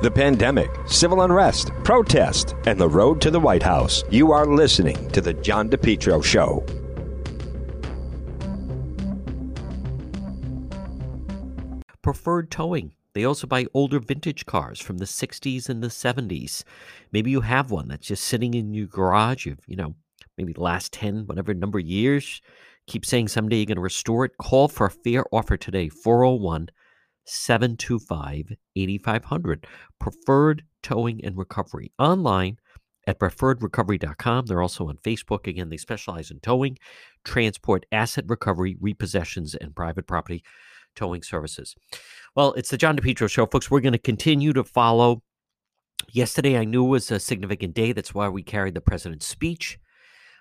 the pandemic, civil unrest, protest, and the road to the White House. You are listening to The John DePetro Show. Preferred towing. They also buy older vintage cars from the 60s and the 70s. Maybe you have one that's just sitting in your garage. You've, you know, maybe the last 10, whatever number of years. Keep saying someday you're going to restore it. Call for a fair offer today 401 725 8500. Preferred Towing and Recovery. Online at preferredrecovery.com. They're also on Facebook. Again, they specialize in towing, transport, asset recovery, repossessions, and private property towing services. Well, it's the John DePetro Show, folks. We're going to continue to follow. Yesterday, I knew was a significant day. That's why we carried the president's speech.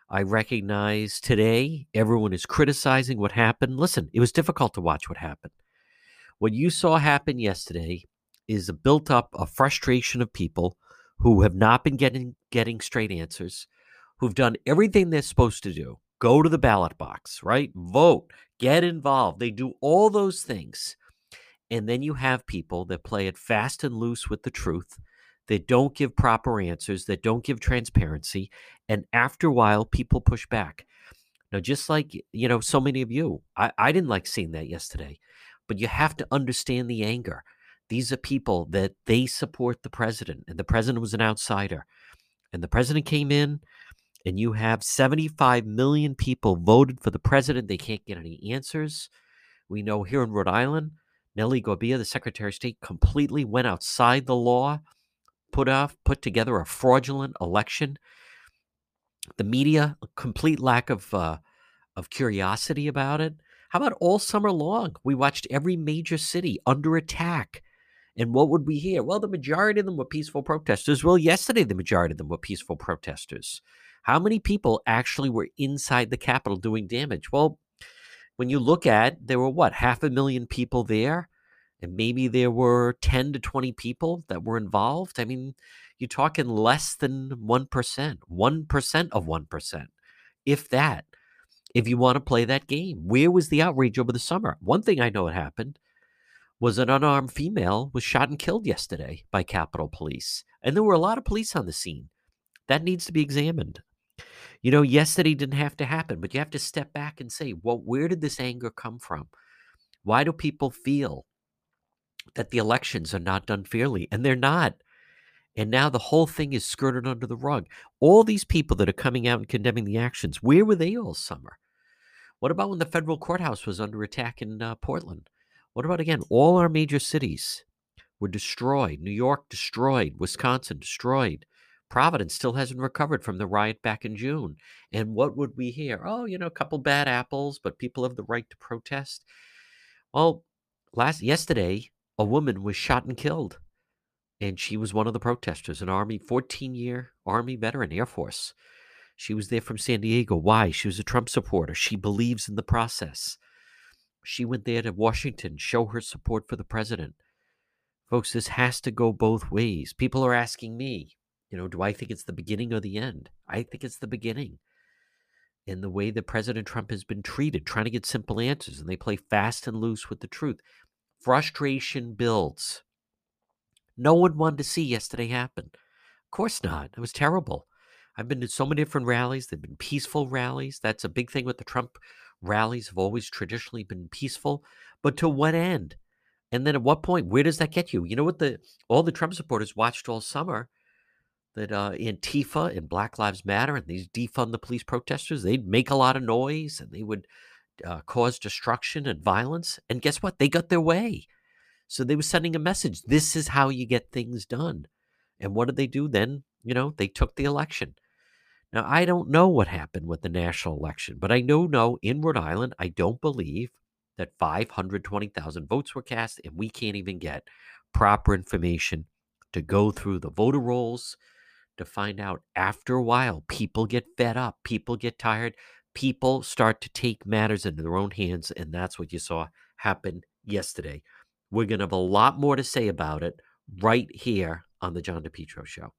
I recognize today everyone is criticizing what happened. Listen, it was difficult to watch what happened. What you saw happen yesterday is a built up a frustration of people who have not been getting getting straight answers, who've done everything they're supposed to do. Go to the ballot box, right? Vote, get involved. They do all those things. And then you have people that play it fast and loose with the truth, that don't give proper answers, that don't give transparency. And after a while, people push back. Now, just like, you know, so many of you, I, I didn't like seeing that yesterday, but you have to understand the anger. These are people that they support the president, and the president was an outsider. And the president came in, and you have 75 million people voted for the president. They can't get any answers. We know here in Rhode Island, Nellie Gorbea, the Secretary of State, completely went outside the law, put off, put together a fraudulent election. The media, a complete lack of uh, of curiosity about it. How about all summer long? We watched every major city under attack. And what would we hear? Well, the majority of them were peaceful protesters. Well, yesterday, the majority of them were peaceful protesters. How many people actually were inside the Capitol doing damage? Well, when you look at, there were what, half a million people there? And maybe there were 10 to 20 people that were involved. I mean, you're talking less than 1%, 1% of 1%, if that if you want to play that game. Where was the outrage over the summer? One thing I know it happened was an unarmed female was shot and killed yesterday by Capitol Police. And there were a lot of police on the scene. That needs to be examined. You know, yesterday didn't have to happen, but you have to step back and say, well, where did this anger come from? Why do people feel that the elections are not done fairly? And they're not. And now the whole thing is skirted under the rug. All these people that are coming out and condemning the actions, where were they all summer? What about when the federal courthouse was under attack in uh, Portland? What about again? All our major cities were destroyed. New York destroyed. Wisconsin destroyed. Providence still hasn't recovered from the riot back in June. And what would we hear? Oh, you know, a couple bad apples, but people have the right to protest. Well, last yesterday, a woman was shot and killed and she was one of the protesters, an Army, 14 year Army veteran, Air Force. She was there from San Diego. Why? She was a Trump supporter. She believes in the process. She went there to Washington, show her support for the president. Folks, this has to go both ways. People are asking me, you know, do I think it's the beginning or the end? I think it's the beginning. In the way that President Trump has been treated, trying to get simple answers, and they play fast and loose with the truth. Frustration builds. No one wanted to see yesterday happen. Of course not. It was terrible. I've been to so many different rallies. They've been peaceful rallies. That's a big thing with the Trump rallies, have always traditionally been peaceful. But to what end? And then at what point, where does that get you? You know what the all the Trump supporters watched all summer? That uh, Antifa and Black Lives Matter and these defund the police protesters, they'd make a lot of noise and they would uh, cause destruction and violence. And guess what? They got their way. So they were sending a message. This is how you get things done. And what did they do then? You know, they took the election. Now, I don't know what happened with the national election, but I know, no, in Rhode Island, I don't believe that 520,000 votes were cast, and we can't even get proper information to go through the voter rolls to find out. After a while, people get fed up, people get tired, people start to take matters into their own hands, and that's what you saw happen yesterday. We're going to have a lot more to say about it right here on the John DePetro Show.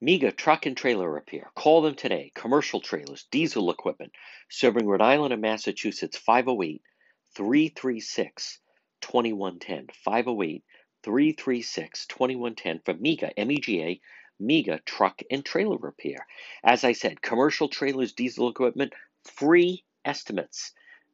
Mega Truck and Trailer Repair. Call them today. Commercial trailers, diesel equipment, serving Rhode Island and Massachusetts 508 336 2110. 508 336 2110 for MEGA, M E G A, MEGA Truck and Trailer Repair. As I said, commercial trailers, diesel equipment, free estimates.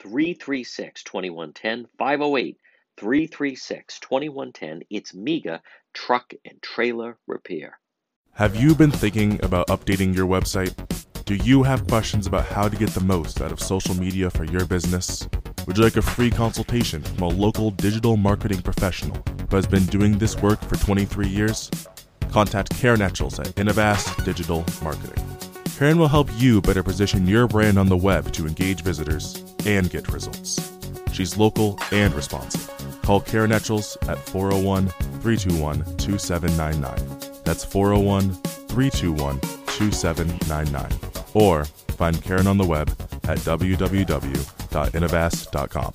336 2110, 508 336 2110. It's MEGA Truck and Trailer Repair. Have you been thinking about updating your website? Do you have questions about how to get the most out of social media for your business? Would you like a free consultation from a local digital marketing professional who has been doing this work for 23 years? Contact Karen Etchels at Innovast Digital Marketing. Karen will help you better position your brand on the web to engage visitors and get results. She's local and responsive. Call Karen Etchels at 401 321 2799. That's 401 321 2799. Or find Karen on the web at www.innovast.com.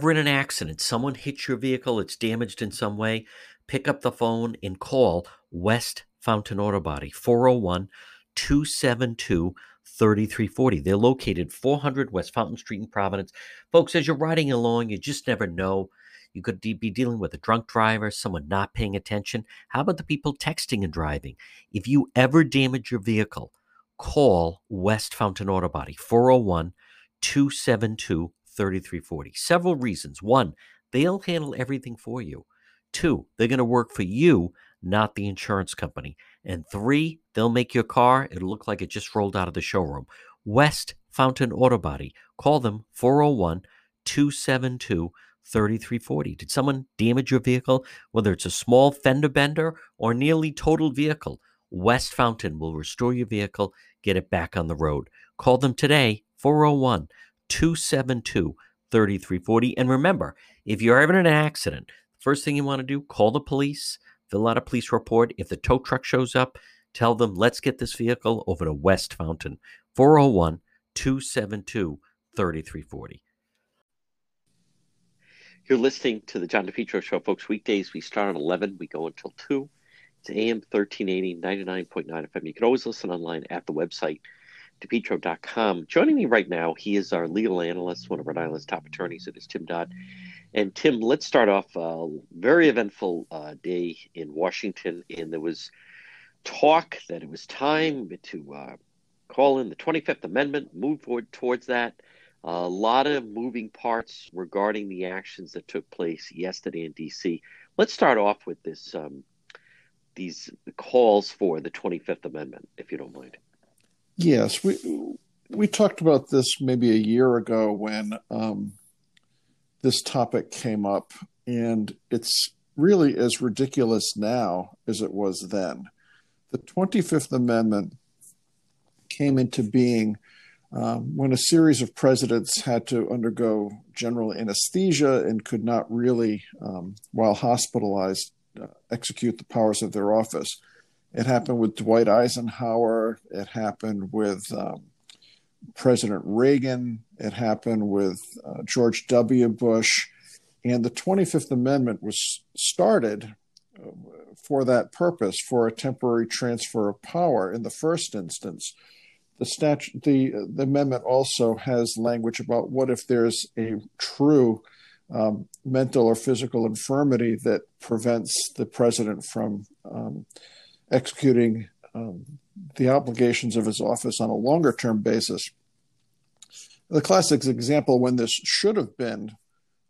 We're in an accident. Someone hits your vehicle, it's damaged in some way. Pick up the phone and call West Fountain Auto Body, 401 272 3340. They're located 400 West Fountain Street in Providence. Folks, as you're riding along, you just never know. You could be dealing with a drunk driver, someone not paying attention. How about the people texting and driving? If you ever damage your vehicle, call West Fountain Auto Body, 401 272 3340. Several reasons. One, they'll handle everything for you. Two, they're going to work for you, not the insurance company. And three, they'll make your car, it'll look like it just rolled out of the showroom. West Fountain Auto Body. Call them 401 272 3340. Did someone damage your vehicle? Whether it's a small fender bender or nearly totaled vehicle, West Fountain will restore your vehicle, get it back on the road. Call them today, 401 272 3340. And remember, if you're in an accident, first thing you want to do, call the police, fill out a police report. If the tow truck shows up, tell them, let's get this vehicle over to West Fountain, 401 272 3340. You're listening to the John DePetro Show, folks. Weekdays, we start at 11, we go until 2. It's AM 1380, 99.9 FM. You can always listen online at the website, depetro.com. Joining me right now, he is our legal analyst, one of Rhode Island's top attorneys. It is Tim Dodd. And Tim, let's start off a very eventful uh, day in Washington. And there was talk that it was time to uh, call in the 25th Amendment, move forward towards that. A lot of moving parts regarding the actions that took place yesterday in D.C. Let's start off with this um, these calls for the 25th Amendment, if you don't mind. Yes, we we talked about this maybe a year ago when um, this topic came up, and it's really as ridiculous now as it was then. The 25th Amendment came into being um, when a series of presidents had to undergo general anesthesia and could not really, um, while hospitalized, uh, execute the powers of their office. It happened with Dwight Eisenhower. It happened with um, President Reagan. It happened with uh, George W. Bush. And the 25th Amendment was started uh, for that purpose, for a temporary transfer of power in the first instance the the the amendment also has language about what if there's a true um, mental or physical infirmity that prevents the president from um, executing um, the obligations of his office on a longer term basis. The classic example when this should have been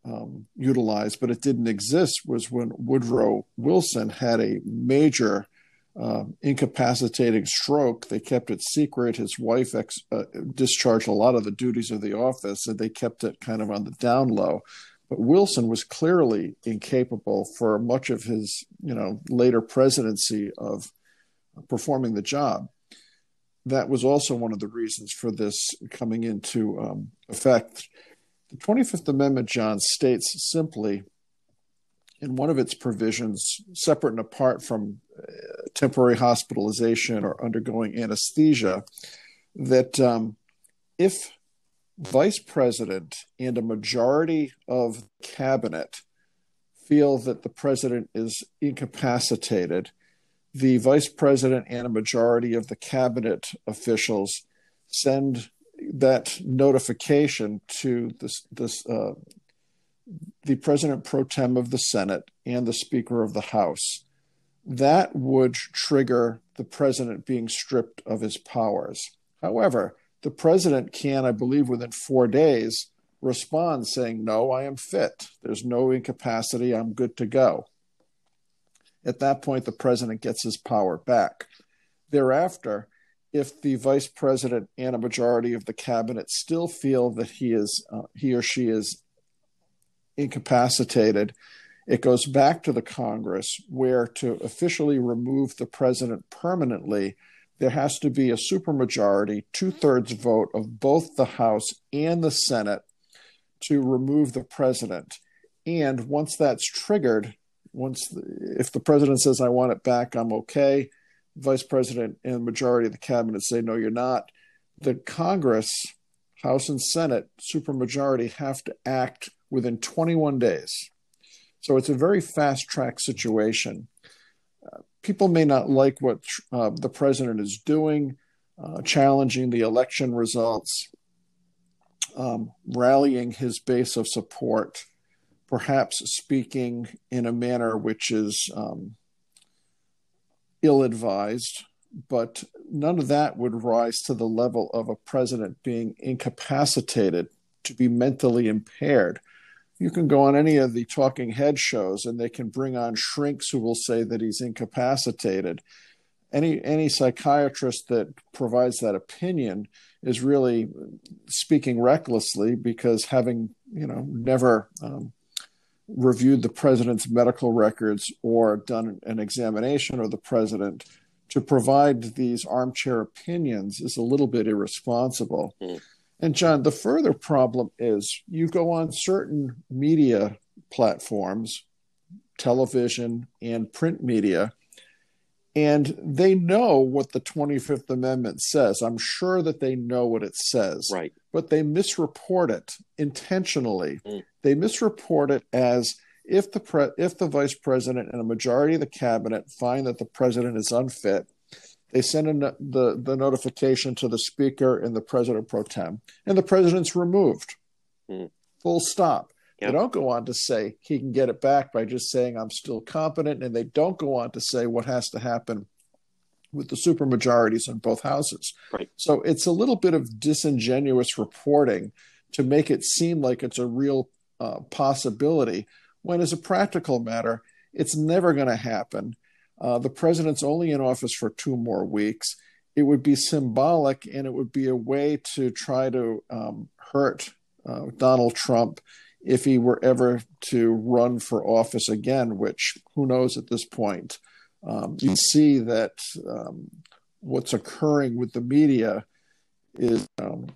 um, utilized, but it didn't exist, was when Woodrow Wilson had a major uh, incapacitating stroke. They kept it secret. His wife ex- uh, discharged a lot of the duties of the office, and they kept it kind of on the down low. But Wilson was clearly incapable for much of his, you know, later presidency of performing the job. That was also one of the reasons for this coming into um, effect. The 25th Amendment, John, states simply in one of its provisions, separate and apart from uh, temporary hospitalization or undergoing anesthesia, that um, if vice president and a majority of cabinet feel that the president is incapacitated, the vice president and a majority of the cabinet officials send that notification to this, this uh, the president pro tem of the Senate and the Speaker of the House. That would trigger the president being stripped of his powers. However, the president can, I believe, within four days, respond saying, No, I am fit. There's no incapacity. I'm good to go. At that point, the president gets his power back. Thereafter, if the vice president and a majority of the cabinet still feel that he is uh, he or she is incapacitated, it goes back to the Congress where to officially remove the president permanently, there has to be a supermajority, two thirds vote of both the House and the Senate to remove the president. And once that's triggered, once if the president says I want it back, I'm okay. Vice president and majority of the cabinet say no, you're not. The Congress, House and Senate, supermajority have to act within 21 days. So it's a very fast track situation. Uh, people may not like what uh, the president is doing, uh, challenging the election results, um, rallying his base of support, perhaps speaking in a manner which is um, ill advised, but none of that would rise to the level of a president being incapacitated to be mentally impaired. You can go on any of the talking head shows and they can bring on shrinks who will say that he's incapacitated. Any any psychiatrist that provides that opinion is really speaking recklessly because having you know never um, reviewed the president's medical records or done an examination of the president to provide these armchair opinions is a little bit irresponsible mm. And John, the further problem is you go on certain media platforms, television and print media, and they know what the 25th Amendment says. I'm sure that they know what it says. Right. But they misreport it intentionally. Mm. They misreport it as if the pre- if the vice president and a majority of the cabinet find that the president is unfit, they send in the, the notification to the speaker and the president pro tem, and the president's removed. Mm. Full stop. Yep. They don't go on to say he can get it back by just saying I'm still competent, and they don't go on to say what has to happen with the supermajorities in both houses. Right. So it's a little bit of disingenuous reporting to make it seem like it's a real uh, possibility, when as a practical matter, it's never going to happen. Uh, the president's only in office for two more weeks. It would be symbolic and it would be a way to try to um, hurt uh, Donald Trump if he were ever to run for office again, which who knows at this point. Um, you see that um, what's occurring with the media is um,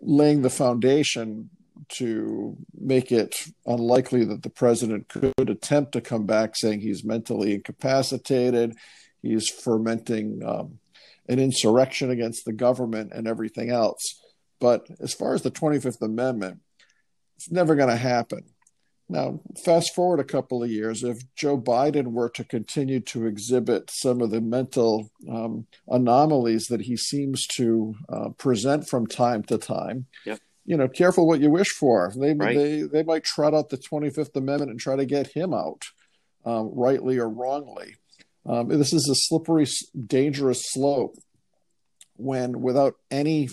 laying the foundation to make it unlikely that the president could attempt to come back saying he's mentally incapacitated, he's fermenting um, an insurrection against the government and everything else. But as far as the 25th Amendment, it's never going to happen. Now, fast forward a couple of years, if Joe Biden were to continue to exhibit some of the mental um, anomalies that he seems to uh, present from time to time, yep you know, careful what you wish for. They right. they they might trot out the Twenty Fifth Amendment and try to get him out, um, rightly or wrongly. Um, this is a slippery, dangerous slope. When without any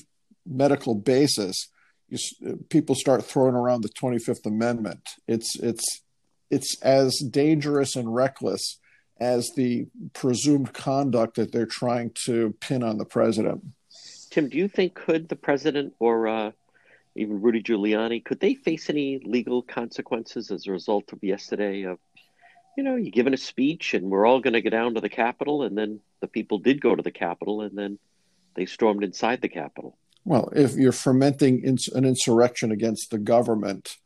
medical basis, you, people start throwing around the Twenty Fifth Amendment. It's it's it's as dangerous and reckless as the presumed conduct that they're trying to pin on the president. Tim, do you think could the president or uh, even Rudy Giuliani, could they face any legal consequences as a result of yesterday of, you know, you giving a speech and we're all going to go down to the Capitol, and then the people did go to the Capitol, and then they stormed inside the Capitol. Well, if you're fermenting an insurrection against the government,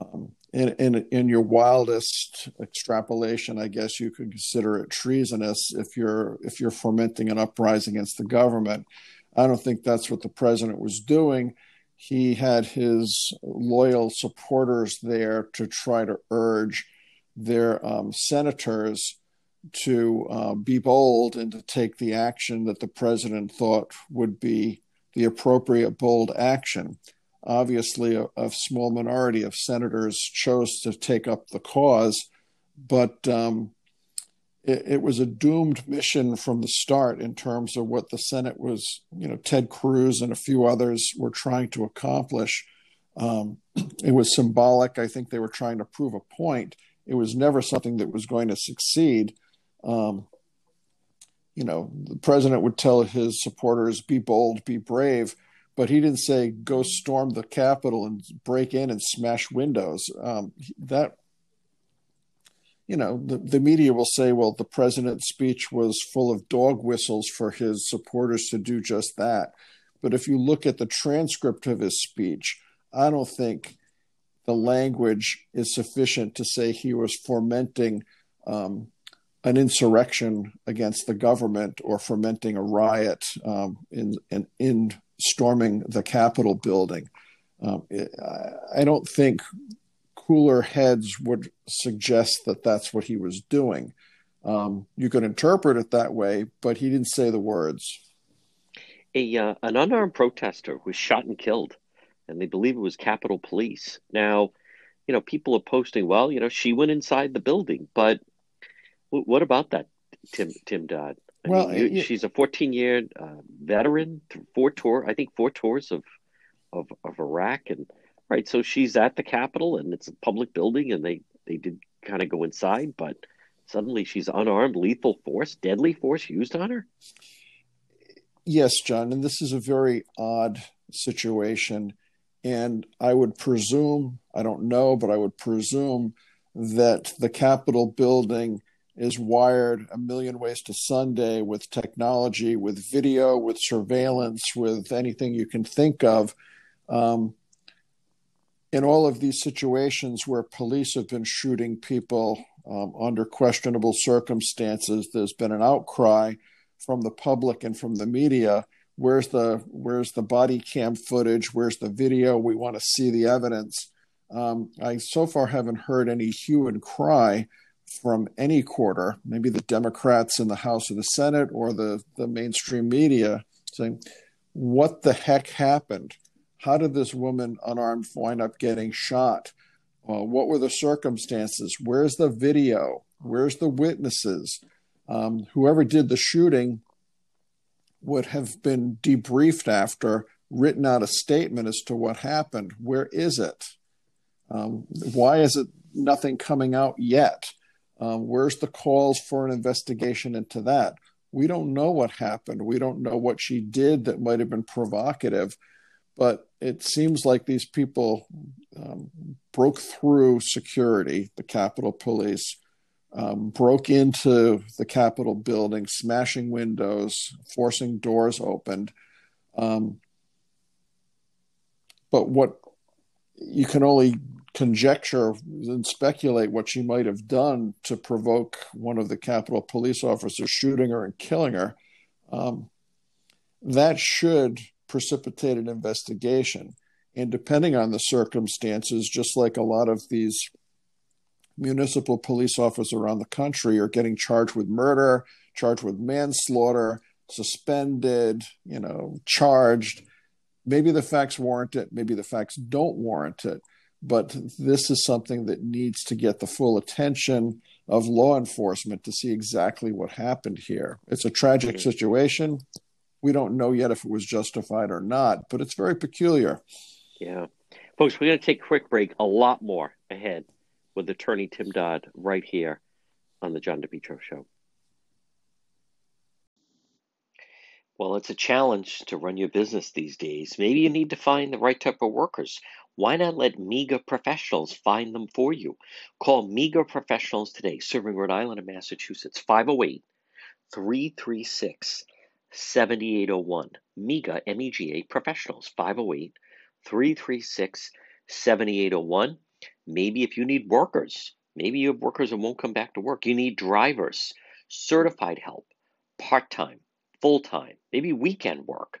um, in, in in your wildest extrapolation, I guess you could consider it treasonous if you're if you're fomenting an uprising against the government. I don't think that's what the president was doing. He had his loyal supporters there to try to urge their um, senators to uh, be bold and to take the action that the president thought would be the appropriate bold action. Obviously, a, a small minority of senators chose to take up the cause, but um, it, it, was a doomed mission from the start in terms of what the Senate was, you know, Ted Cruz and a few others were trying to accomplish. Um, it was symbolic. I think they were trying to prove a point. It was never something that was going to succeed. Um, you know, the president would tell his supporters, be bold, be brave, but he didn't say, go storm the Capitol and break in and smash windows. Um, that, you know, the, the media will say, well, the president's speech was full of dog whistles for his supporters to do just that. But if you look at the transcript of his speech, I don't think the language is sufficient to say he was fomenting um, an insurrection against the government or fomenting a riot um, in, in, in storming the Capitol building. Um, I don't think cooler heads would suggest that that's what he was doing. Um, you could interpret it that way, but he didn't say the words. A uh, an unarmed protester was shot and killed, and they believe it was Capitol Police. Now, you know, people are posting, well, you know, she went inside the building, but what about that, Tim Tim Dodd? I well, mean, you, she's a 14 year uh, veteran, four tour, I think four tours of, of of Iraq, and right. So she's at the Capitol, and it's a public building, and they they did kind of go inside, but suddenly she's unarmed, lethal force, deadly force used on her. Yes, John, and this is a very odd situation, and I would presume, I don't know, but I would presume that the Capitol building is wired a million ways to Sunday with technology, with video, with surveillance, with anything you can think of. Um, in all of these situations where police have been shooting people um, under questionable circumstances, there's been an outcry from the public and from the media. Where's the where's the body cam footage? Where's the video? We want to see the evidence. Um, I so far haven't heard any hue and cry from any quarter, maybe the Democrats in the House or the Senate or the, the mainstream media, saying, What the heck happened? How did this woman unarmed wind up getting shot? Uh, what were the circumstances? Where's the video? Where's the witnesses? Um, whoever did the shooting would have been debriefed after, written out a statement as to what happened. Where is it? Um, why is it nothing coming out yet? Um, where's the calls for an investigation into that? We don't know what happened. We don't know what she did that might have been provocative. But it seems like these people um, broke through security, the Capitol Police, um, broke into the Capitol building, smashing windows, forcing doors opened. Um, but what you can only conjecture and speculate what she might have done to provoke one of the Capitol police officers shooting her and killing her, um, that should precipitate an investigation. And depending on the circumstances, just like a lot of these municipal police officers around the country are getting charged with murder, charged with manslaughter, suspended, you know, charged. Maybe the facts warrant it, maybe the facts don't warrant it but this is something that needs to get the full attention of law enforcement to see exactly what happened here. It's a tragic mm-hmm. situation. We don't know yet if it was justified or not, but it's very peculiar. Yeah. Folks, we're going to take a quick break. A lot more ahead with attorney Tim Dodd right here on the John DePetro Show. Well, it's a challenge to run your business these days. Maybe you need to find the right type of workers. Why not let MEGA professionals find them for you? Call MEGA professionals today, serving Rhode Island and Massachusetts, 508 336 7801. MEGA, M E G A professionals, 508 336 7801. Maybe if you need workers, maybe you have workers that won't come back to work. You need drivers, certified help, part time, full time, maybe weekend work.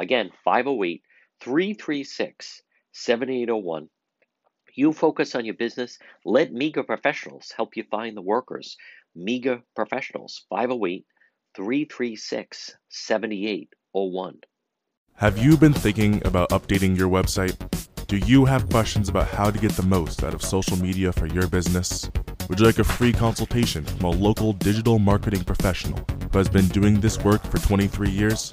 Again, 508 336 7801. You focus on your business. Let MEGA Professionals help you find the workers. MEGA Professionals, 508 336 7801. Have you been thinking about updating your website? Do you have questions about how to get the most out of social media for your business? Would you like a free consultation from a local digital marketing professional who has been doing this work for 23 years?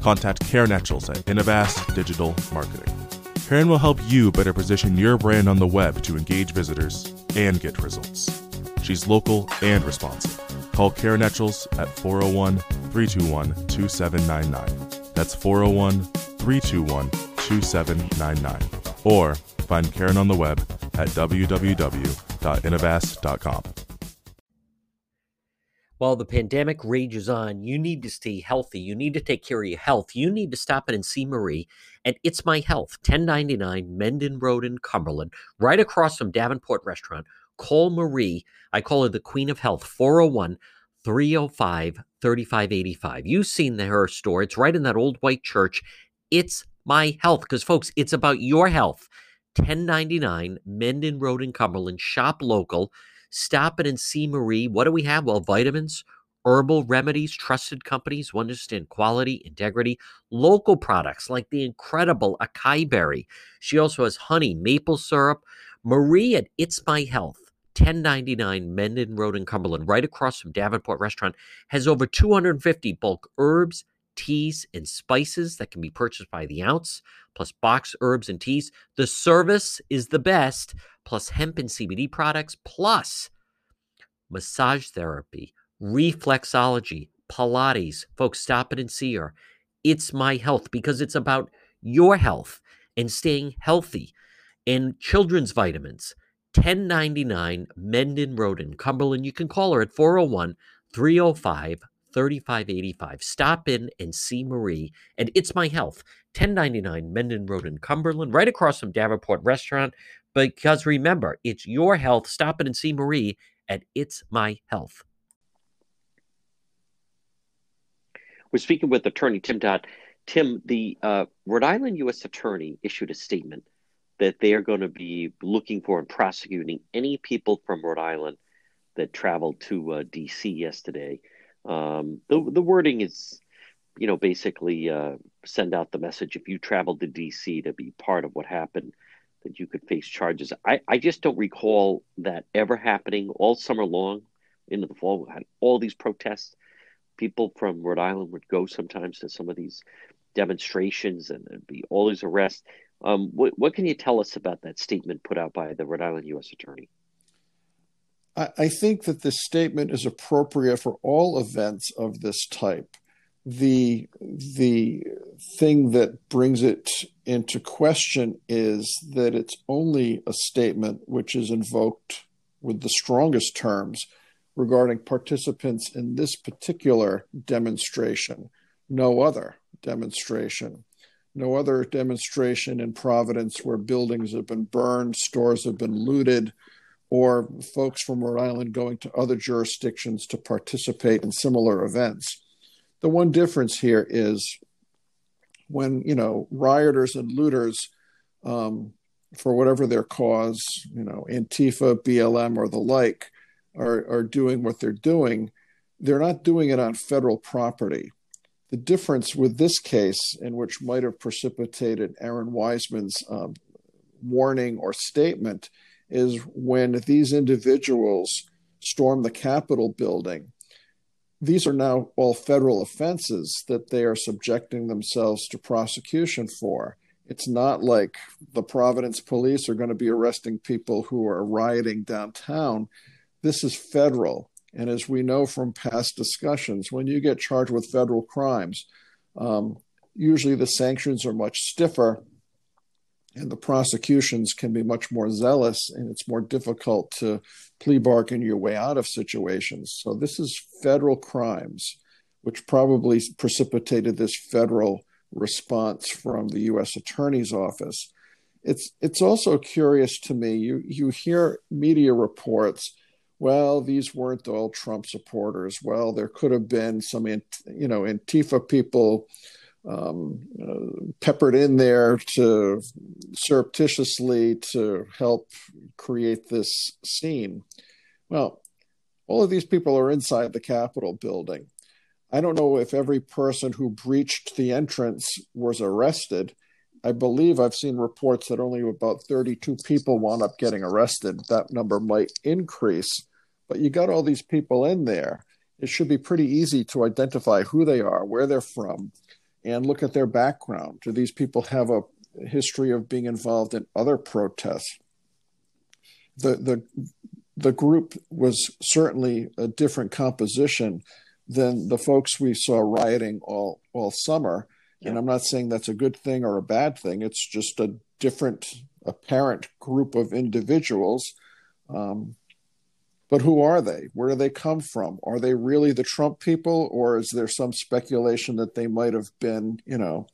Contact Karen Etchels at Innovast Digital Marketing. Karen will help you better position your brand on the web to engage visitors and get results. She's local and responsive. Call Karen Etchels at 401 321 2799. That's 401 321 2799. Or find Karen on the web at www.innovast.com. While the pandemic rages on, you need to stay healthy. You need to take care of your health. You need to stop in and see Marie at It's My Health, 1099 Mendon Road in Cumberland, right across from Davenport Restaurant. Call Marie. I call her the Queen of Health, 401 305 3585. You've seen the, her store. It's right in that old white church. It's My Health, because, folks, it's about your health. 1099 Mendon Road in Cumberland. Shop local. Stop it and see Marie. What do we have? Well, vitamins, herbal remedies, trusted companies who understand quality, integrity, local products like the incredible acai berry. She also has honey, maple syrup. Marie at It's My Health. 1099 Mendon Road in Cumberland, right across from Davenport Restaurant, has over 250 bulk herbs, teas, and spices that can be purchased by the ounce, plus box herbs and teas. The service is the best plus hemp and CBD products, plus massage therapy, reflexology, Pilates. Folks, stop it and see her. It's my health because it's about your health and staying healthy. And children's vitamins, 1099 Mendon Road in Cumberland. You can call her at 401 305 3585. Stop in and see Marie. And it's my health. 1099 Mendon Road in Cumberland, right across from Davenport Restaurant. Because remember, it's your health. Stop in and see Marie at It's My Health. We're speaking with attorney Tim Dodd. Tim, the uh, Rhode Island U.S. Attorney issued a statement that they are going to be looking for and prosecuting any people from Rhode Island that traveled to uh, D.C. yesterday. Um, the the wording is, you know, basically uh, send out the message if you traveled to D.C. to be part of what happened that you could face charges. I, I just don't recall that ever happening all summer long into the fall. We had all these protests. People from Rhode Island would go sometimes to some of these demonstrations and there'd be all these arrests. Um, what, what can you tell us about that statement put out by the Rhode Island U.S. Attorney? I, I think that this statement is appropriate for all events of this type. The the thing that brings it into question is that it's only a statement which is invoked with the strongest terms regarding participants in this particular demonstration, no other demonstration. No other demonstration in Providence where buildings have been burned, stores have been looted, or folks from Rhode Island going to other jurisdictions to participate in similar events. The one difference here is when you know rioters and looters um, for whatever their cause you know antifa blm or the like are, are doing what they're doing they're not doing it on federal property the difference with this case in which might have precipitated aaron weisman's um, warning or statement is when these individuals storm the capitol building these are now all federal offenses that they are subjecting themselves to prosecution for. It's not like the Providence police are going to be arresting people who are rioting downtown. This is federal. And as we know from past discussions, when you get charged with federal crimes, um, usually the sanctions are much stiffer and the prosecutions can be much more zealous and it's more difficult to plea bargain your way out of situations. So this is federal crimes, which probably precipitated this federal response from the U.S. Attorney's Office. It's it's also curious to me. You you hear media reports. Well, these weren't all Trump supporters. Well, there could have been some, you know, Antifa people um, uh, peppered in there to surreptitiously to help create this scene. Well, all of these people are inside the Capitol building. I don't know if every person who breached the entrance was arrested. I believe I've seen reports that only about 32 people wound up getting arrested. That number might increase, but you got all these people in there. It should be pretty easy to identify who they are, where they're from, and look at their background. Do these people have a history of being involved in other protests? The the the group was certainly a different composition than the folks we saw rioting all all summer. Yeah. And I'm not saying that's a good thing or a bad thing. It's just a different, apparent group of individuals. Um, but who are they? Where do they come from? Are they really the Trump people, or is there some speculation that they might have been, you know,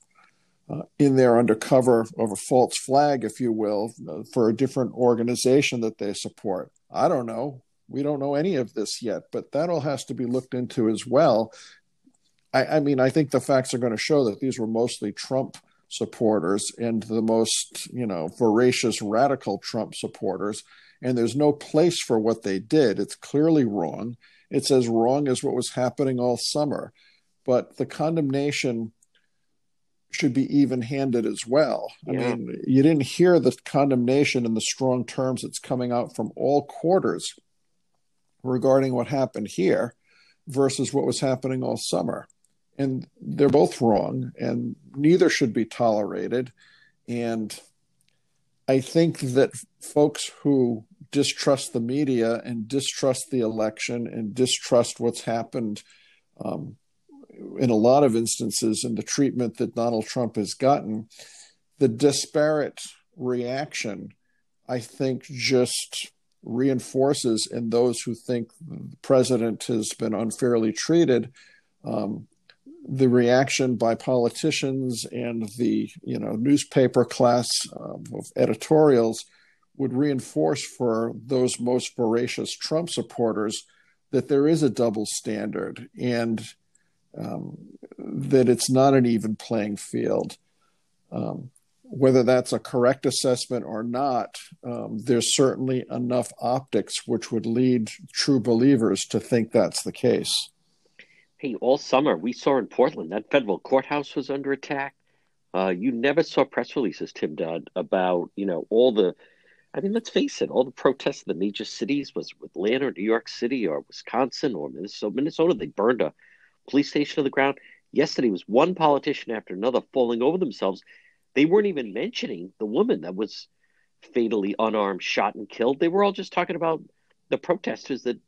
uh, in there under cover of a false flag, if you will, for a different organization that they support? I don't know. We don't know any of this yet, but that all has to be looked into as well. I, I mean, I think the facts are going to show that these were mostly Trump supporters and the most, you know, voracious radical Trump supporters and there's no place for what they did. It's clearly wrong. It's as wrong as what was happening all summer. But the condemnation should be even handed as well. Yeah. I mean, you didn't hear the condemnation in the strong terms that's coming out from all quarters regarding what happened here versus what was happening all summer. And they're both wrong, and neither should be tolerated. And I think that folks who distrust the media and distrust the election and distrust what's happened um, in a lot of instances in the treatment that Donald Trump has gotten, the disparate reaction, I think, just reinforces in those who think the president has been unfairly treated. Um, the reaction by politicians and the you know newspaper class um, of editorials would reinforce for those most voracious Trump supporters that there is a double standard and um, that it's not an even playing field. Um, whether that's a correct assessment or not, um, there's certainly enough optics which would lead true believers to think that's the case. Hey, all summer we saw in Portland that federal courthouse was under attack. Uh, you never saw press releases, Tim Dodd, about you know all the I mean, let's face it, all the protests in the major cities was Atlanta or New York City or Wisconsin or Minnesota. Minnesota, they burned a police station to the ground. Yesterday was one politician after another falling over themselves. They weren't even mentioning the woman that was fatally unarmed, shot, and killed. They were all just talking about the protesters that,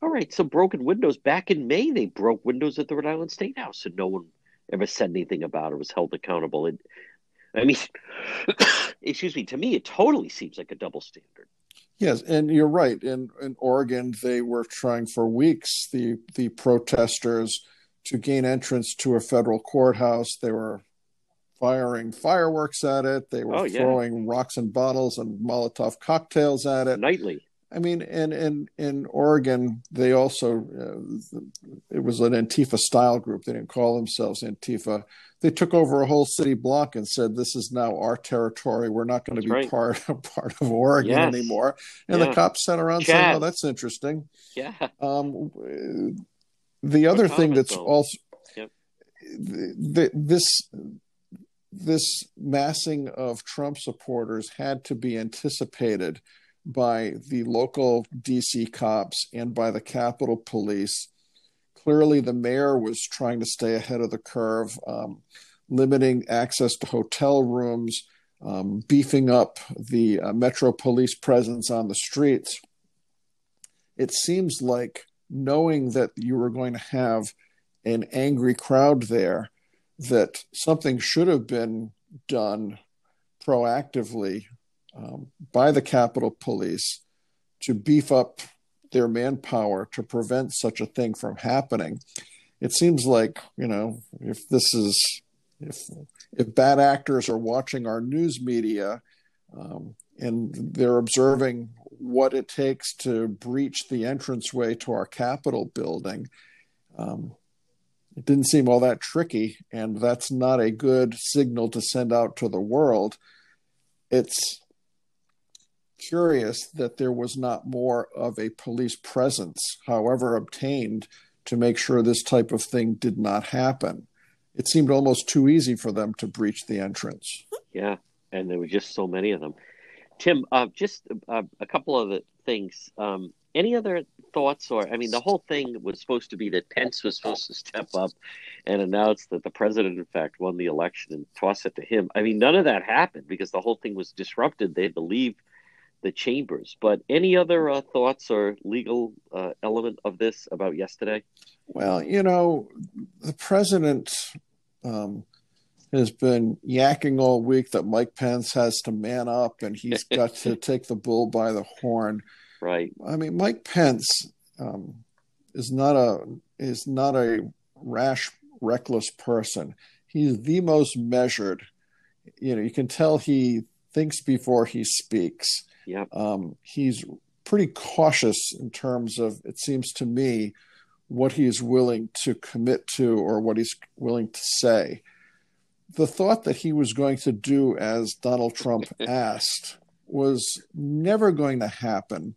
all right, so broken windows. Back in May, they broke windows at the Rhode Island State House, and no one ever said anything about it, was held accountable. It, I mean, excuse me, to me, it totally seems like a double standard. Yes, and you're right. In in Oregon, they were trying for weeks the the protesters to gain entrance to a federal courthouse. They were firing fireworks at it. They were oh, yeah. throwing rocks and bottles and Molotov cocktails at it nightly. I mean, and in in Oregon, they also uh, it was an Antifa style group. They didn't call themselves Antifa. They took over a whole city block and said, "This is now our territory. We're not going to be right. part part of Oregon yes. anymore." And yeah. the cops sat around Chad. saying, "Oh, that's interesting." Yeah. Um, the other thing that's also yep. the, this this massing of Trump supporters had to be anticipated by the local DC cops and by the Capitol Police. Clearly, the mayor was trying to stay ahead of the curve. Um, limiting access to hotel rooms, um, beefing up the uh, Metro Police presence on the streets. It seems like knowing that you were going to have an angry crowd there, that something should have been done proactively um, by the Capitol Police to beef up their manpower to prevent such a thing from happening. It seems like, you know, if this is, if, if bad actors are watching our news media um, and they're observing what it takes to breach the entranceway to our Capitol building, um, it didn't seem all that tricky, and that's not a good signal to send out to the world. It's curious that there was not more of a police presence, however obtained, to make sure this type of thing did not happen. It seemed almost too easy for them to breach the entrance. Yeah, and there were just so many of them. Tim, uh, just uh, a couple of the things. Um, any other thoughts or i mean the whole thing was supposed to be that pence was supposed to step up and announce that the president in fact won the election and toss it to him i mean none of that happened because the whole thing was disrupted they leave the chambers but any other uh, thoughts or legal uh, element of this about yesterday well you know the president um, has been yakking all week that mike pence has to man up and he's got to take the bull by the horn Right. I mean, Mike Pence um, is not a is not a rash, reckless person. He's the most measured. You know, you can tell he thinks before he speaks. Yeah. Um, he's pretty cautious in terms of, it seems to me, what he's willing to commit to or what he's willing to say. The thought that he was going to do as Donald Trump asked was never going to happen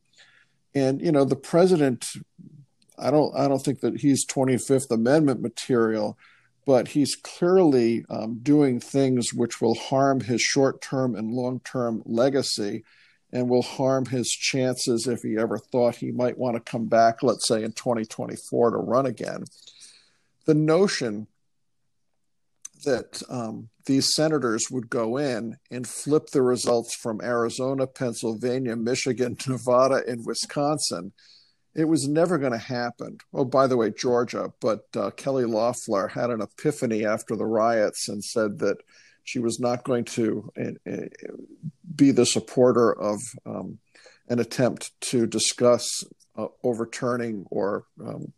and you know the president i don't i don't think that he's 25th amendment material but he's clearly um, doing things which will harm his short-term and long-term legacy and will harm his chances if he ever thought he might want to come back let's say in 2024 to run again the notion that um, these senators would go in and flip the results from Arizona, Pennsylvania, Michigan, Nevada, and Wisconsin. It was never going to happen. Oh, by the way, Georgia, but uh, Kelly Loeffler had an epiphany after the riots and said that she was not going to uh, uh be the supporter of um, an attempt to discuss uh, overturning or um,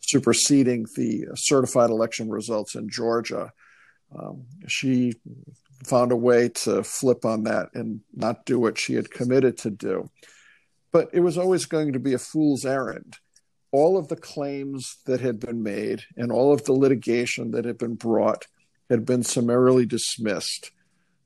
superseding the certified election results in Georgia um, she found a way to flip on that and not do what she had committed to do. But it was always going to be a fool's errand. All of the claims that had been made and all of the litigation that had been brought had been summarily dismissed.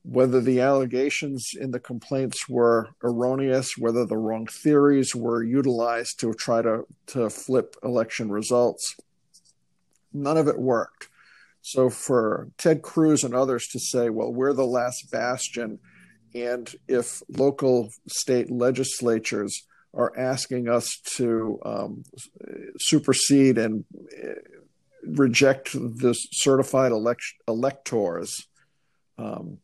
Whether the allegations in the complaints were erroneous, whether the wrong theories were utilized to try to, to flip election results, none of it worked so for Ted Cruz and others to say, well, we're the last bastion, and if local state legislatures are asking us to um, supersede and reject the certified elect- electors, um,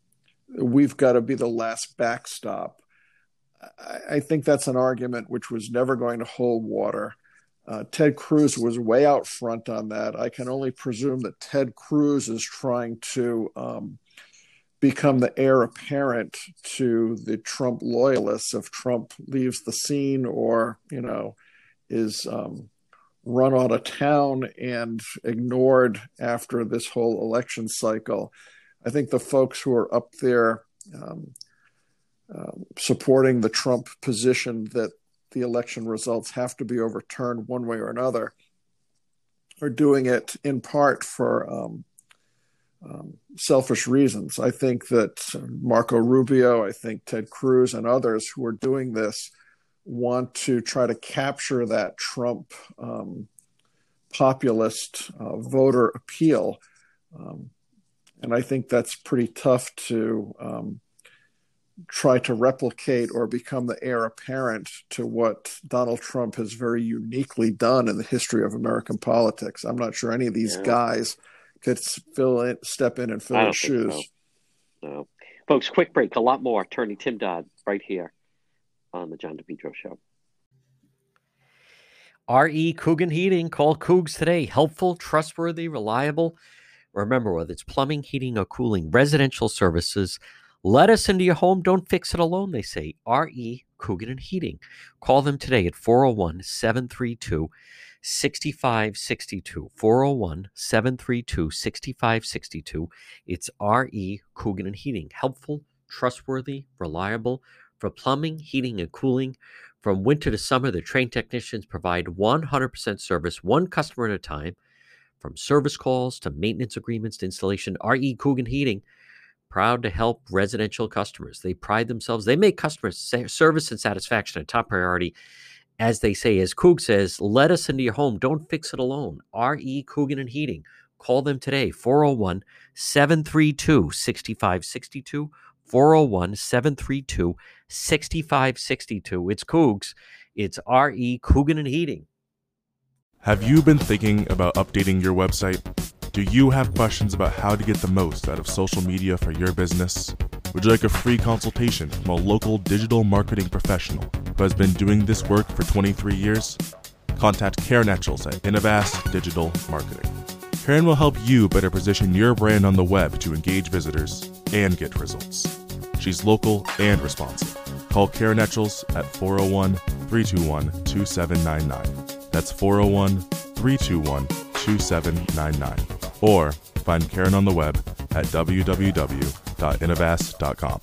we've got to be the last backstop. I, I think that's an argument which was never going to hold water. Uh, Ted Cruz was way out front on that. I can only presume that Ted Cruz is trying to um, become the heir apparent to the Trump loyalists if Trump leaves the scene or, you know, is um, run out of town and ignored after this whole election cycle. I think the folks who are up there um, uh, supporting the Trump position that the election results have to be overturned one way or another, are doing it in part for um, um, selfish reasons. I think that Marco Rubio, I think Ted Cruz, and others who are doing this want to try to capture that Trump um, populist uh, voter appeal. Um, and I think that's pretty tough to um, try to replicate or become the heir apparent to what Donald Trump has very uniquely done in the history of American politics. I'm not sure any of these yeah. guys could fill in, step in and fill his shoes. So. No. Folks, quick break. A lot more. Attorney Tim Dodd right here on the John DePetro Show. R.E. Coogan Heating. Call Coogs today. Helpful, trustworthy, reliable. Remember, whether it's plumbing, heating, or cooling, residential services, let us into your home. Don't fix it alone, they say. R.E. Coogan and Heating. Call them today at 401 732 6562. 401 732 6562. It's R.E. Coogan and Heating. Helpful, trustworthy, reliable for plumbing, heating, and cooling. From winter to summer, the trained technicians provide 100% service, one customer at a time. From service calls to maintenance agreements to installation, R.E. Coogan Heating proud to help residential customers. They pride themselves, they make customer service and satisfaction a top priority. As they say, as Coog says, let us into your home. Don't fix it alone. R.E. Coogan and Heating. Call them today, 401 732 6562. 401 732 6562. It's Coogs. It's R.E. Coogan and Heating. Have you been thinking about updating your website? Do you have questions about how to get the most out of social media for your business? Would you like a free consultation from a local digital marketing professional who has been doing this work for 23 years? Contact Karen Etchels at Innovast Digital Marketing. Karen will help you better position your brand on the web to engage visitors and get results. She's local and responsive. Call Karen Etchels at 401 321 2799. That's 401 321 2799. Or find Karen on the web at www.innovast.com.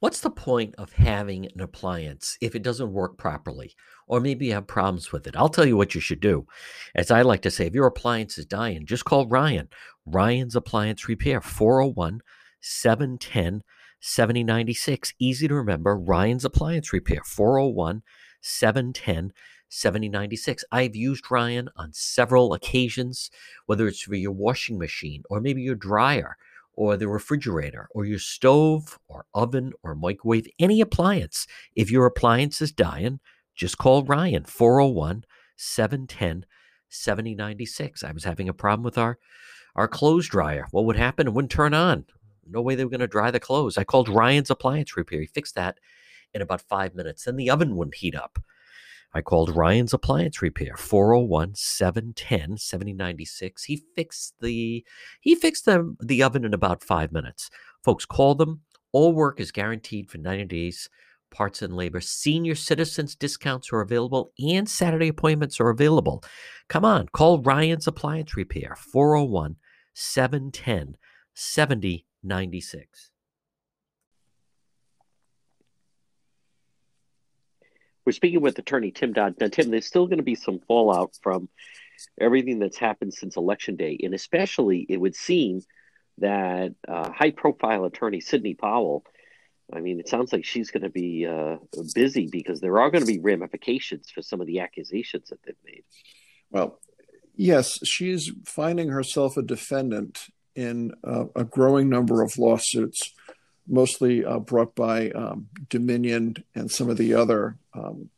What's the point of having an appliance if it doesn't work properly? Or maybe you have problems with it. I'll tell you what you should do. As I like to say, if your appliance is dying, just call Ryan. Ryan's Appliance Repair, 401 710 7096. Easy to remember. Ryan's Appliance Repair, 401 710 7096. I've used Ryan on several occasions, whether it's for your washing machine or maybe your dryer or the refrigerator or your stove or oven or microwave, any appliance. If your appliance is dying, just call Ryan 401 710 7096. I was having a problem with our our clothes dryer. What would happen? It wouldn't turn on. No way they were going to dry the clothes. I called Ryan's Appliance Repair. He fixed that in about five minutes. Then the oven wouldn't heat up. I called Ryan's Appliance Repair, 401 710 7096. He fixed the he fixed the, the oven in about five minutes. Folks, call them. All work is guaranteed for 90 days. Parts and labor. Senior citizens discounts are available and Saturday appointments are available. Come on, call Ryan's Appliance Repair, 401 710 7096. We're speaking with attorney Tim Dodd. Now, Tim, there's still going to be some fallout from everything that's happened since Election Day. And especially, it would seem that uh, high profile attorney Sidney Powell, I mean, it sounds like she's going to be uh, busy because there are going to be ramifications for some of the accusations that they've made. Well, yes, she's finding herself a defendant in uh, a growing number of lawsuits mostly uh, brought by um, Dominion and some of the other um,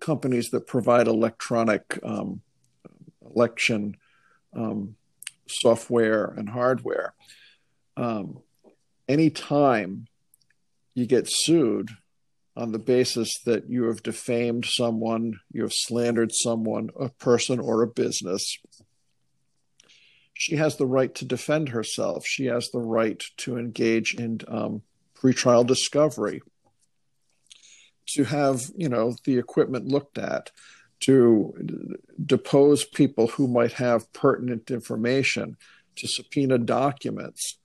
companies that provide electronic um, election um, software and hardware. Um, anytime you get sued on the basis that you have defamed someone, you have slandered someone, a person or a business, she has the right to defend herself. She has the right to engage in um, pretrial discovery, to have you know the equipment looked at, to depose people who might have pertinent information, to subpoena documents.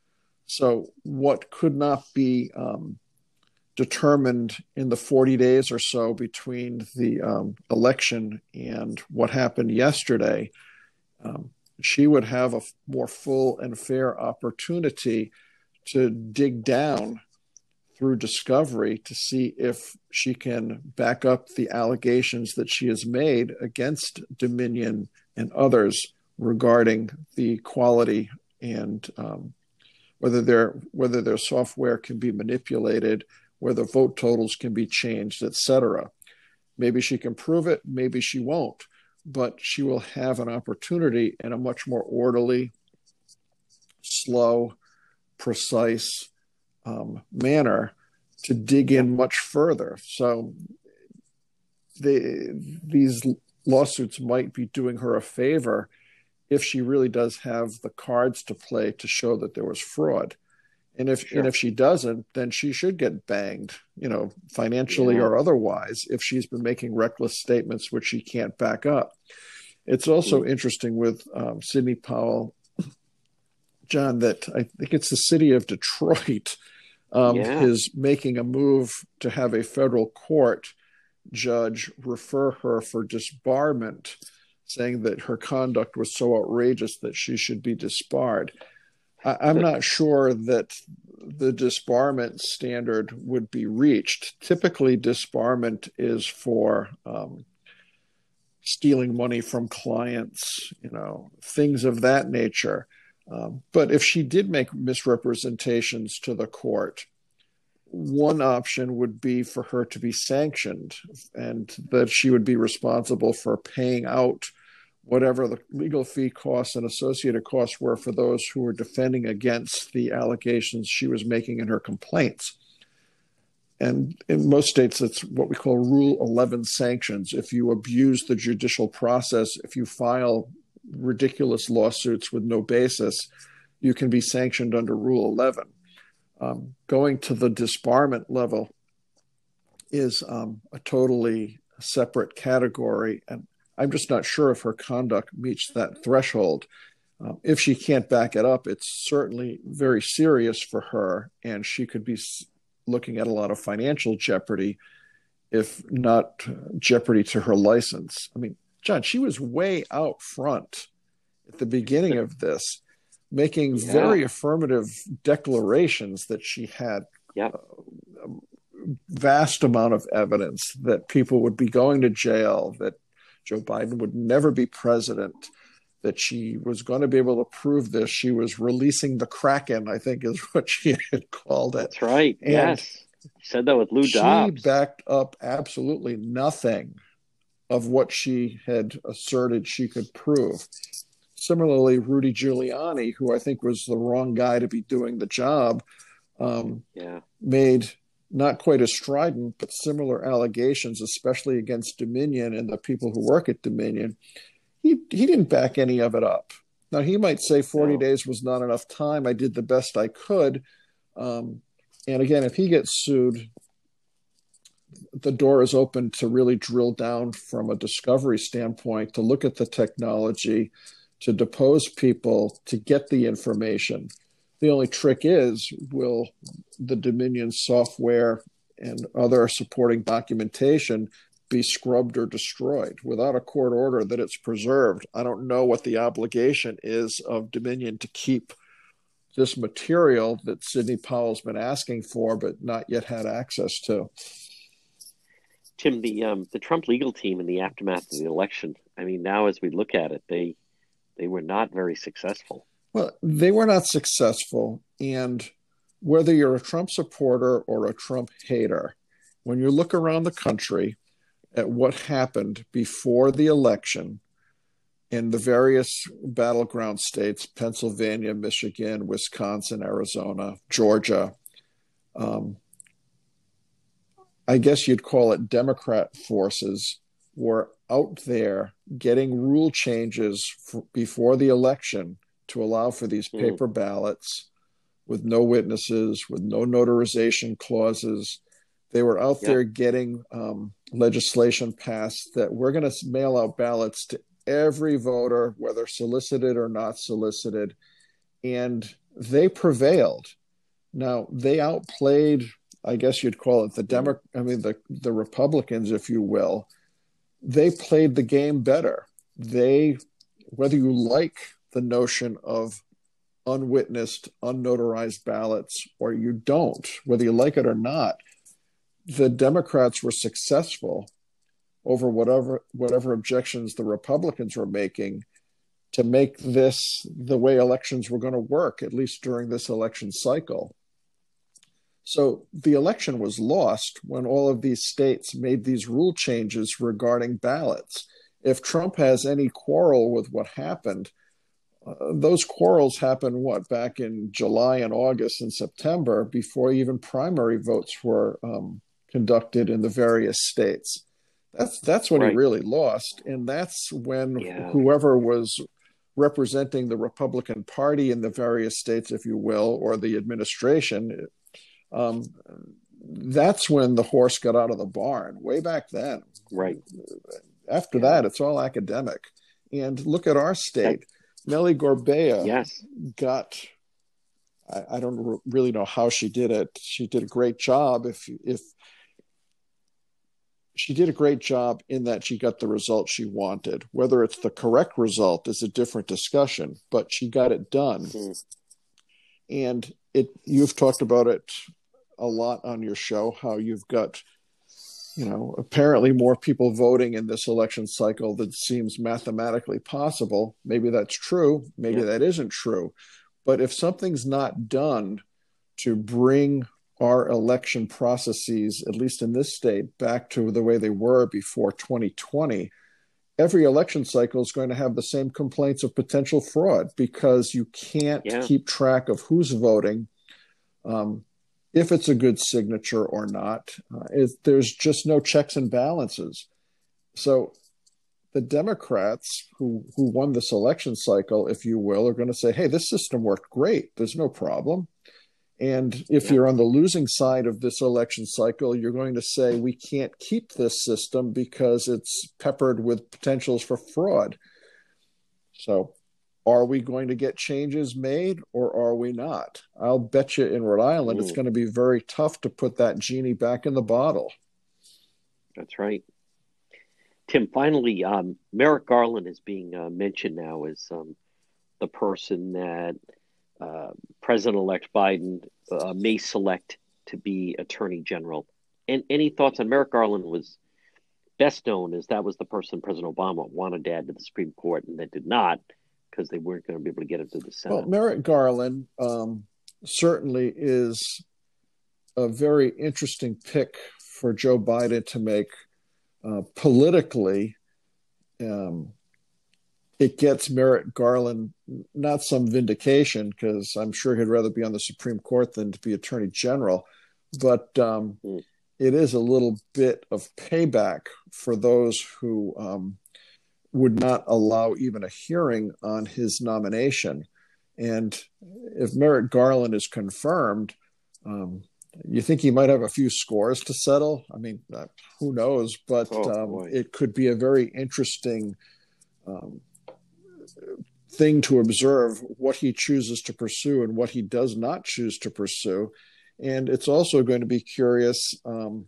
So what could not be um, determined in the 40 days or so between the um, election and what happened yesterday um, she would have a more full and fair opportunity to dig down through discovery to see if she can back up the allegations that she has made against Dominion and others regarding the quality and um, whether their whether their software can be manipulated, whether vote totals can be changed, etc. Maybe she can prove it, maybe she won't. But she will have an opportunity in a much more orderly, slow, precise um, manner to dig in much further. So the, these lawsuits might be doing her a favor if she really does have the cards to play to show that there was fraud. And if sure. and if she doesn't, then she should get banged, you know, financially yeah. or otherwise, if she's been making reckless statements which she can't back up. It's also mm-hmm. interesting with um, Sidney Powell, John, that I think it's the city of Detroit um, yeah. is making a move to have a federal court judge refer her for disbarment, saying that her conduct was so outrageous that she should be disbarred. I, am not sure that the disbarment standard would be reached. Typically, disbarment is for um, stealing money from clients, you know, things of that nature. Um, but if she did make misrepresentations to the court, one option would be for her to be sanctioned and that she would be responsible for paying out whatever the legal fee costs and associated costs were for those who were defending against the allegations she was making in her complaints. And in most states, it's what we call Rule 11 sanctions. If you abuse the judicial process, if you file ridiculous lawsuits with no basis, you can be sanctioned under Rule 11. Um, going to the disbarment level is um, a totally separate category, and I'm just not sure if her conduct meets that threshold. Um, if she can't back it up, it's certainly very serious for her, and she could be looking at a lot of financial jeopardy, if not jeopardy to her license. I mean, John, she was way out front at the beginning of this, making yeah. very affirmative declarations that she had yeah. a vast amount of evidence that people would be going to jail, that Joe Biden would never be president, that she was going to be able to prove this. She was releasing the Kraken, I think is what she had called it. That's right. And yes. Said that with Lou she Dobbs. She backed up absolutely nothing of what she had asserted she could prove. Similarly, Rudy Giuliani, who I think was the wrong guy to be doing the job, um, yeah. made not quite as strident, but similar allegations, especially against Dominion and the people who work at Dominion. He he didn't back any of it up. Now he might say 40 no. days was not enough time. I did the best I could. Um, and again, if he gets sued, the door is open to really drill down from a discovery standpoint to look at the technology, to depose people, to get the information. The only trick is will the Dominion software and other supporting documentation be scrubbed or destroyed without a court order that it's preserved. I don't know what the obligation is of Dominion to keep this material that Sidney Powell's been asking for but not yet had access to. Tim, the um, the Trump legal team in the aftermath of the election. I mean, now as we look at it, they they were not very successful. Well, they were not successful. And whether you're a Trump supporter or a Trump hater, when you look around the country at what happened before the election in the various battleground states Pennsylvania, Michigan, Wisconsin, Arizona, Georgia um, I guess you'd call it Democrat forces were out there getting rule changes for, before the election to allow for these hmm. paper ballots with no witnesses, with no notarization clauses. They were out there getting um, legislation passed that we're going to mail out ballots to every voter, whether solicited or not solicited. And they prevailed. Now, they outplayed, I guess you'd call it the Demo- I mean, the, the Republicans, if you will. They played the game better. They, whether you like the notion of unwitnessed, unnotarized ballots, or you don't, whether you like it or not, the Democrats were successful over whatever whatever objections the Republicans were making to make this the way elections were going to work, at least during this election cycle. So the election was lost when all of these states made these rule changes regarding ballots if Trump has any quarrel with what happened, uh, those quarrels happened what back in July and August and September before even primary votes were um, conducted in the various states. That's that's when right. he really lost, and that's when yeah. whoever was representing the Republican Party in the various states, if you will, or the administration, um, that's when the horse got out of the barn. Way back then, right? After yeah. that, it's all academic. And look at our state. Nellie Gorbea yes. got I, I, don't really know how she did it. She did a great job. If if she did a great job in that she got the result she wanted. Whether it's the correct result is a different discussion, but she got it done. Mm-hmm. And it you've talked about it a lot on your show how you've got you know apparently more people voting in this election cycle than seems mathematically possible maybe that's true maybe yeah. that isn't true but if something's not done to bring our election processes at least in this state back to the way they were before 2020 every election cycle is going to have the same complaints of potential fraud because you can't yeah. keep track of who's voting um, if it's a good signature or not. Uh, it, there's just no checks and balances. So the Democrats who who won this election cycle, if you will, are going to say, "Hey, this system worked great. There's no problem." And if yeah. you're on the losing side of this election cycle, you're going to say, "We can't keep this system because it's peppered with potentials for fraud." So are we going to get changes made or are we not? I'll bet you in Rhode Island Ooh. it's going to be very tough to put that genie back in the bottle. That's right. Tim, finally, um, Merrick Garland is being uh, mentioned now as um, the person that uh, President elect Biden uh, may select to be Attorney General. And any thoughts on Merrick Garland was best known as that was the person President Obama wanted to add to the Supreme Court and that did not because they weren't going to be able to get it to the Senate. Well, Merrick Garland um, certainly is a very interesting pick for Joe Biden to make uh, politically. Um, it gets Merrick Garland not some vindication because I'm sure he'd rather be on the Supreme Court than to be Attorney General, but um, mm. it is a little bit of payback for those who um, would not allow even a hearing on his nomination. And if Merrick Garland is confirmed, um, you think he might have a few scores to settle? I mean, uh, who knows? But oh, um, it could be a very interesting um, thing to observe what he chooses to pursue and what he does not choose to pursue. And it's also going to be curious um,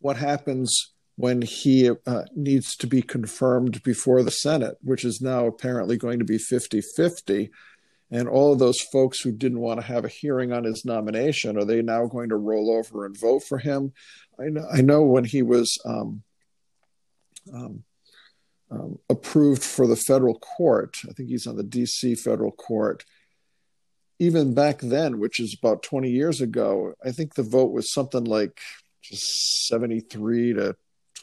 what happens when he uh, needs to be confirmed before the Senate, which is now apparently going to be 50 50. And all of those folks who didn't want to have a hearing on his nomination, are they now going to roll over and vote for him? I know, I know when he was um, um, um, approved for the federal court, I think he's on the DC federal court. Even back then, which is about 20 years ago, I think the vote was something like just 73 to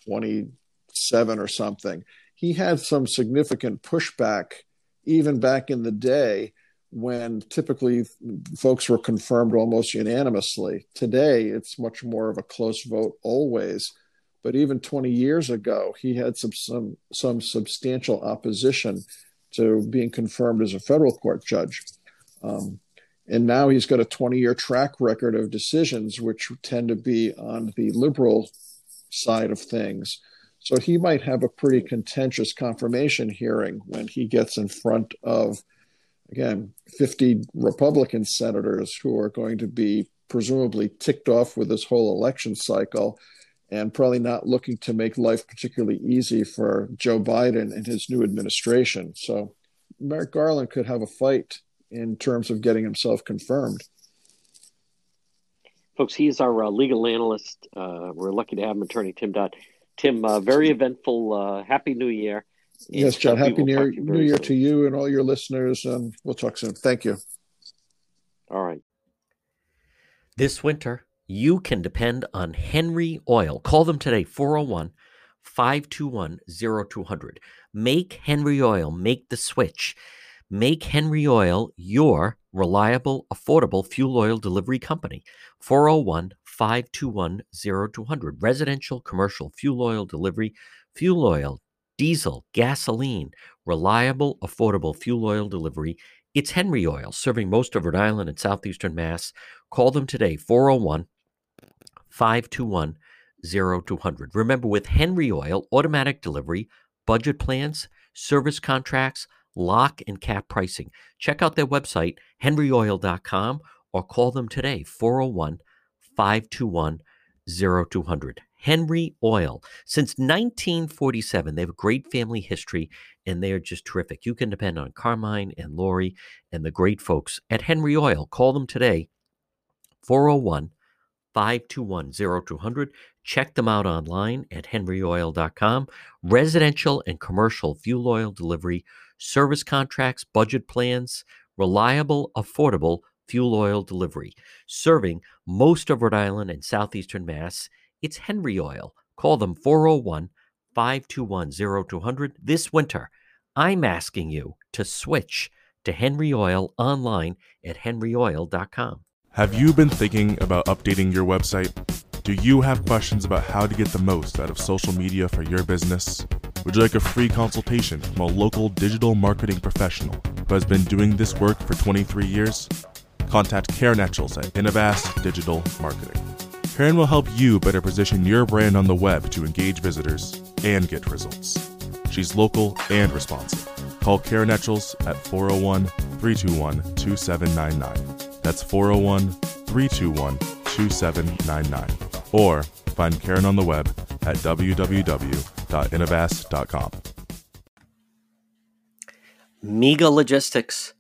27 or something. He had some significant pushback even back in the day when typically folks were confirmed almost unanimously. Today, it's much more of a close vote always. But even 20 years ago, he had some, some, some substantial opposition to being confirmed as a federal court judge. Um, and now he's got a 20 year track record of decisions which tend to be on the liberal side of things. So he might have a pretty contentious confirmation hearing when he gets in front of, again, 50 Republican senators who are going to be presumably ticked off with this whole election cycle and probably not looking to make life particularly easy for Joe Biden and his new administration. So Merrick Garland could have a fight in terms of getting himself confirmed. Folks, he's our uh, legal analyst. Uh, we're lucky to have him, Attorney Tim Dodd. Tim, uh, very eventful. Uh, happy New Year. Yes, John. Happy New Year, New Year to you and all your listeners. And we'll talk soon. Thank you. All right. This winter, you can depend on Henry Oil. Call them today, 401 521 0200. Make Henry Oil make the switch. Make Henry Oil your reliable, affordable fuel oil delivery company. 401 521 0200. Residential, commercial fuel oil delivery, fuel oil, diesel, gasoline, reliable, affordable fuel oil delivery. It's Henry Oil, serving most of Rhode Island and southeastern Mass. Call them today, 401 521 0200. Remember, with Henry Oil, automatic delivery, budget plans, service contracts, lock and cap pricing. Check out their website, henryoil.com, or call them today, 401 521 0200. Henry Oil. Since 1947, they have a great family history and they are just terrific. You can depend on Carmine and Lori and the great folks at Henry Oil. Call them today, 401 521 0200. Check them out online at henryoil.com. Residential and commercial fuel oil delivery, service contracts, budget plans, reliable, affordable fuel oil delivery. Serving most of Rhode Island and southeastern Mass, it's Henry Oil. Call them 401 521 0200 this winter. I'm asking you to switch to Henry Oil online at henryoil.com. Have you been thinking about updating your website? Do you have questions about how to get the most out of social media for your business? Would you like a free consultation from a local digital marketing professional who has been doing this work for 23 years? Contact Karen Etchels at Innovast Digital Marketing. Karen will help you better position your brand on the web to engage visitors and get results. She's local and responsive. Call Karen Etchels at 401 321 2799. That's 401 321 2799. Or find Karen on the web at www.innovast.com. Mega Logistics.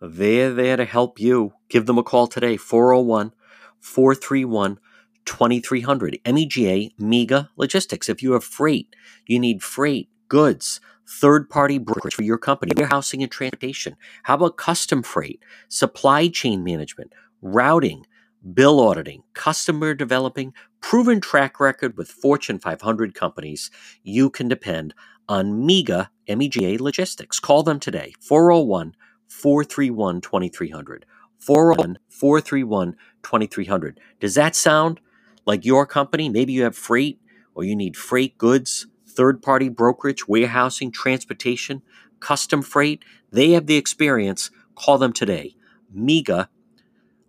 They're there to help you. Give them a call today, 401 431 2300. MEGA Mega Logistics. If you have freight, you need freight, goods, third party brokerage for your company, warehousing and transportation. How about custom freight, supply chain management, routing, bill auditing, customer developing, proven track record with Fortune 500 companies? You can depend on MEGA MEGA Logistics. Call them today, 401 431 2300. 401 431 2300. Does that sound like your company? Maybe you have freight or you need freight goods third party brokerage, warehousing, transportation, custom freight. They have the experience. Call them today. MEGA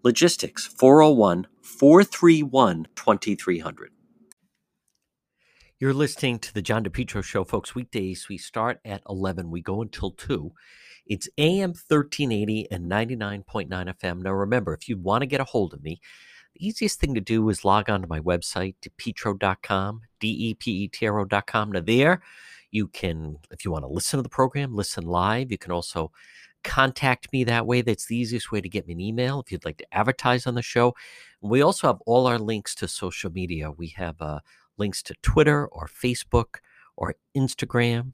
Logistics, 401 431 2300. You're listening to the John DePetro Show, folks. Weekdays, we start at 11. We go until 2. It's AM 1380 and 99.9 FM. Now, remember, if you want to get a hold of me, the easiest thing to do is log on to my website, depetro.com, D-E-P-E-T-R-O.com. Now there, you can, if you want to listen to the program, listen live. You can also contact me that way. That's the easiest way to get me an email if you'd like to advertise on the show. We also have all our links to social media. We have uh, links to Twitter or Facebook or Instagram